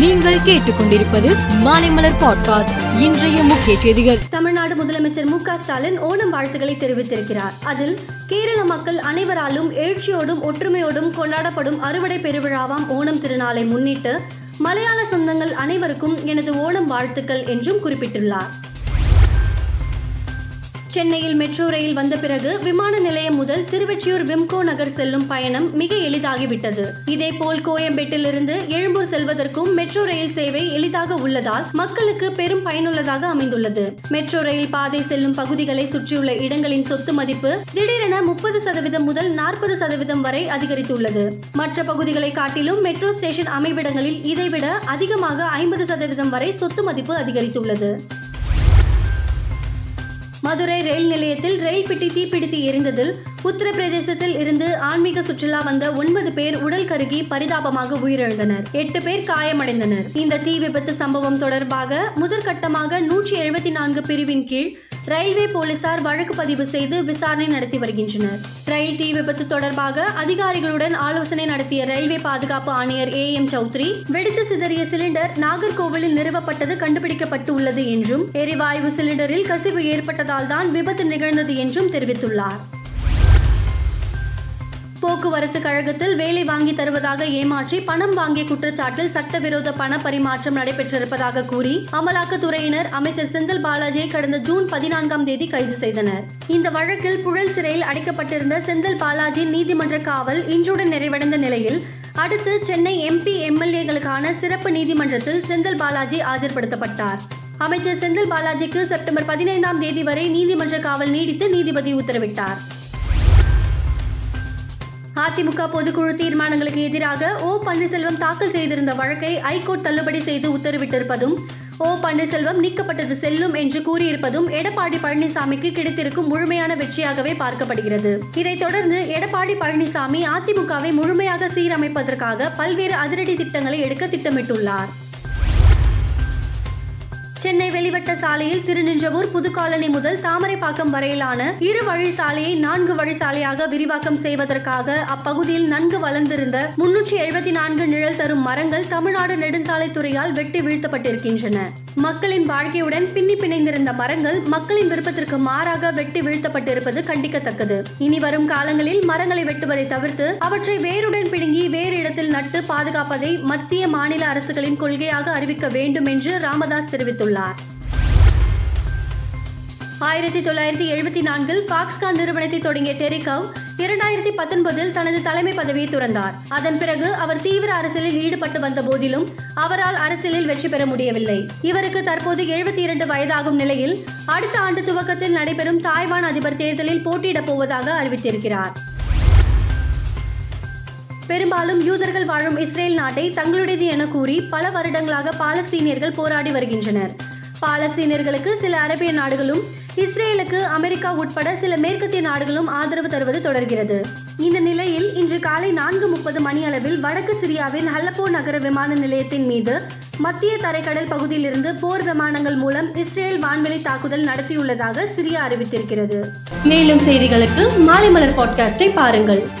நீங்கள் கேட்டுக்கொண்டிருப்பது மாலைமலர் பாட்காஸ்ட் இன்றைய முக்கிய செய்திகள். தமிழ்நாடு முதலமைச்சர் மு ஸ்டாலின் ஓணம் வாழ்த்துக்களை தெரிவித்திருக்கிறார். அதில் கேரள மக்கள் அனைவராலும் எழுச்சியோடும் ஒற்றுமையோடும் கொண்டாடப்படும் அறுவடை பெருவிழாவாம் ஓணம் திருநாளை முன்னிட்டு மலையாள சொந்தங்கள் அனைவருக்கும் எனது ஓணம் வாழ்த்துக்கள் என்றும் குறிப்பிட்டுள்ளார். சென்னையில் மெட்ரோ ரயில் வந்த பிறகு விமான நிலையம் முதல் திருவெற்றியூர் விம்கோ நகர் செல்லும் பயணம் மிக எளிதாகிவிட்டது. இதேபோல் கோயம்பேட்டிலிருந்து எழும்பூர் செல்வதற்கும் மெட்ரோ ரயில் சேவை எளிதாக உள்ளதால் மக்களுக்கு பெரும் பயனுள்ளதாக அமைந்துள்ளது. மெட்ரோ ரயில் பாதை செல்லும் பகுதிகளை சுற்றியுள்ள இடங்களின் சொத்து மதிப்பு திடீரென முப்பது சதவீதம் முதல் நாற்பது சதவீதம் வரை அதிகரித்துள்ளது. மற்ற பகுதிகளை காட்டிலும் மெட்ரோ ஸ்டேஷன் அமைவிடங்களில் இதைவிட அதிகமாக ஐம்பது சதவீதம் வரை சொத்து மதிப்பு அதிகரித்துள்ளது. மதுரை ரயில் நிலையத்தில் ரயில் பெட்டி தீப்பிடித்து எரிந்ததில் உத்தரப்பிரதேசத்தில் இருந்து ஆன்மீக சுற்றுலா வந்த ஒன்பது பேர் உடல் கருகி பரிதாபமாக உயிரிழந்தனர். எட்டு பேர் காயமடைந்தனர். இந்த தீ விபத்து சம்பவம் தொடர்பாக முதற்கட்டமாக நூற்றி எழுபத்தி நான்கு பிரிவின் கீழ் ரயில்வே போலீசார் வழக்கு பதிவு செய்து விசாரணை நடத்தி வருகின்றனர். ரயில் தீ விபத்து தொடர்பாக அதிகாரிகளுடன் ஆலோசனை நடத்திய ரயில்வே பாதுகாப்பு ஆணையர் ஏ எம் சௌத்ரி வெடித்து சிதறிய சிலிண்டர் நாகர்கோவிலில் நிறுவப்பட்டது கண்டுபிடிக்கப்பட்டு உள்ளது என்றும் எரிவாயு சிலிண்டரில் கசிவு ஏற்பட்டதால் தான் விபத்து நிகழ்ந்தது என்றும் தெரிவித்துள்ளார். போக்குவரத்து கழகத்தில் வேலை வாங்கி தருவதாக ஏமாற்றி பணம் வாங்கிய குற்றச்சாட்டில் சட்டவிரோத பண பரிமாற்றம் நடைபெற்றிருப்பதாக கூறி அமலாக்கத்துறையினர் அமைச்சர் செந்தில் பாலாஜியை கடந்த ஜூன் பதினான்காம் தேதி கைது செய்தனர். இந்த வழக்கில் புழல் சிறையில் அடைக்கப்பட்டிருந்த செந்தில் பாலாஜி நீதிமன்ற காவல் இன்றுடன் நிறைவடைந்த நிலையில் அடுத்து சென்னை எம்பி எம்எல்ஏகளுக்கான சிறப்பு நீதிமன்றத்தில் செந்தில் பாலாஜி ஆஜர்படுத்தப்பட்டார். அமைச்சர் செந்தில் பாலாஜிக்கு செப்டம்பர் பதினைந்தாம் தேதி வரை நீதிமன்ற காவல் நீடித்து நீதிபதி உத்தரவிட்டார். அதிமுக பொதுக்குழு தீர்மானங்களுக்கு எதிராக ஓ பன்னீர்செல்வம் தாக்கல் செய்திருந்த வழக்கை ஐகோர்ட் தள்ளுபடி செய்து உத்தரவிட்டிருப்பதும் ஓ பன்னீர்செல்வம் நீக்கப்பட்டது செல்லும் என்று கூறியிருப்பதும் எடப்பாடி பழனிசாமிக்கு கிடைத்திருக்கும் முழுமையான வெற்றியாகவே பார்க்கப்படுகிறது. இதைத் தொடர்ந்து எடப்பாடி பழனிசாமி அதிமுகவை முழுமையாக சீரமைப்பதற்காக பல்வேறு அதிரடி திட்டங்களை எடுக்க திட்டமிட்டுள்ளார். சென்னை வெளிவட்ட சாலையில் திருநின்றவூர் புதுக்காலனி முதல் தாமரைப்பாக்கம் வரையிலான இரு வழி சாலையை நான்கு வழி சாலையாக விரிவாக்கம் செய்வதற்காக அப்பகுதியில் நன்கு வளர்ந்திருந்த முன்னூற்றி எழுபத்தி நான்கு நிழல் தரும் மரங்கள் தமிழ்நாடு நெடுஞ்சாலைத்துறையால் வெட்டி வீழ்த்தப்பட்டிருக்கின்றன. மக்களின் வாழ்க்கையுடன் பின்னி பிணைந்திருந்த மரங்கள் மக்களின் விருப்பத்திற்கு மாறாக வெட்டி வீழ்த்தப்பட்டிருப்பது கண்டிக்கத்தக்கது. இனி வரும் காலங்களில் மரங்களை வெட்டுவதை தவிர்த்து அவற்றை வேருடன் பிடுங்கி வேறு இடத்தில் நட்டு பாதுகாப்பதை மத்திய மாநில அரசுகளின் கொள்கையாக அறிவிக்க வேண்டும் என்று ராமதாஸ் தெரிவித்துள்ளார். ஆயிரத்தி தொள்ளாயிரத்தி எழுபத்தி நான்கில் பாக்ஸ்கான் நிறுவனத்தை தொடங்கிய டெரிகவ் இரண்டாயிரத்தி பத்தொன்பதில் தனது தலைமை பதவியை துறந்தார். அதன் பிறகு அவர் தீவிர அரசியலில் ஈடுபட்டு வந்த போதிலும் அவரால் அரசியலில் வெற்றி பெற முடியவில்லை. இவருக்கு தற்போது எழுபத்தி இரண்டு வயதாகும் நிலையில் அடுத்த ஆண்டு துவக்கத்தில் நடைபெறும் தாய்வான் அதிபர் தேர்தலில் போட்டியிடப் போவதாக அறிவித்திருக்கிறார். பெரும்பாலும் யூதர்கள் வாழும் இஸ்ரேல் நாட்டை தங்களுடையது என கூறி பல வருடங்களாக பாலஸ்தீனியர்கள் போராடி வருகின்றனர். பாலஸ்தீனியர்களுக்கு சில அரேபிய நாடுகளும் இஸ்ரேலுக்கு அமெரிக்கா உட்பட சில மேற்கத்திய நாடுகளும் ஆதரவு தருவது தொடர்கிறது. இந்த நிலையில் இன்று காலை நான்கு முப்பது மணி அளவில் வடக்கு சிரியாவின் ஹல்லப்போ நகர விமான நிலையத்தின் மீது மத்திய தரைக்கடல் பகுதியிலிருந்து போர் விமானங்கள் மூலம் இஸ்ரேல் வான்வெளி தாக்குதல் நடத்தியுள்ளதாக சிரியா அறிவித்திருக்கிறது. மேலும் செய்திகளுக்கு மாலை மலர் பாட்காஸ்டை பாருங்கள்.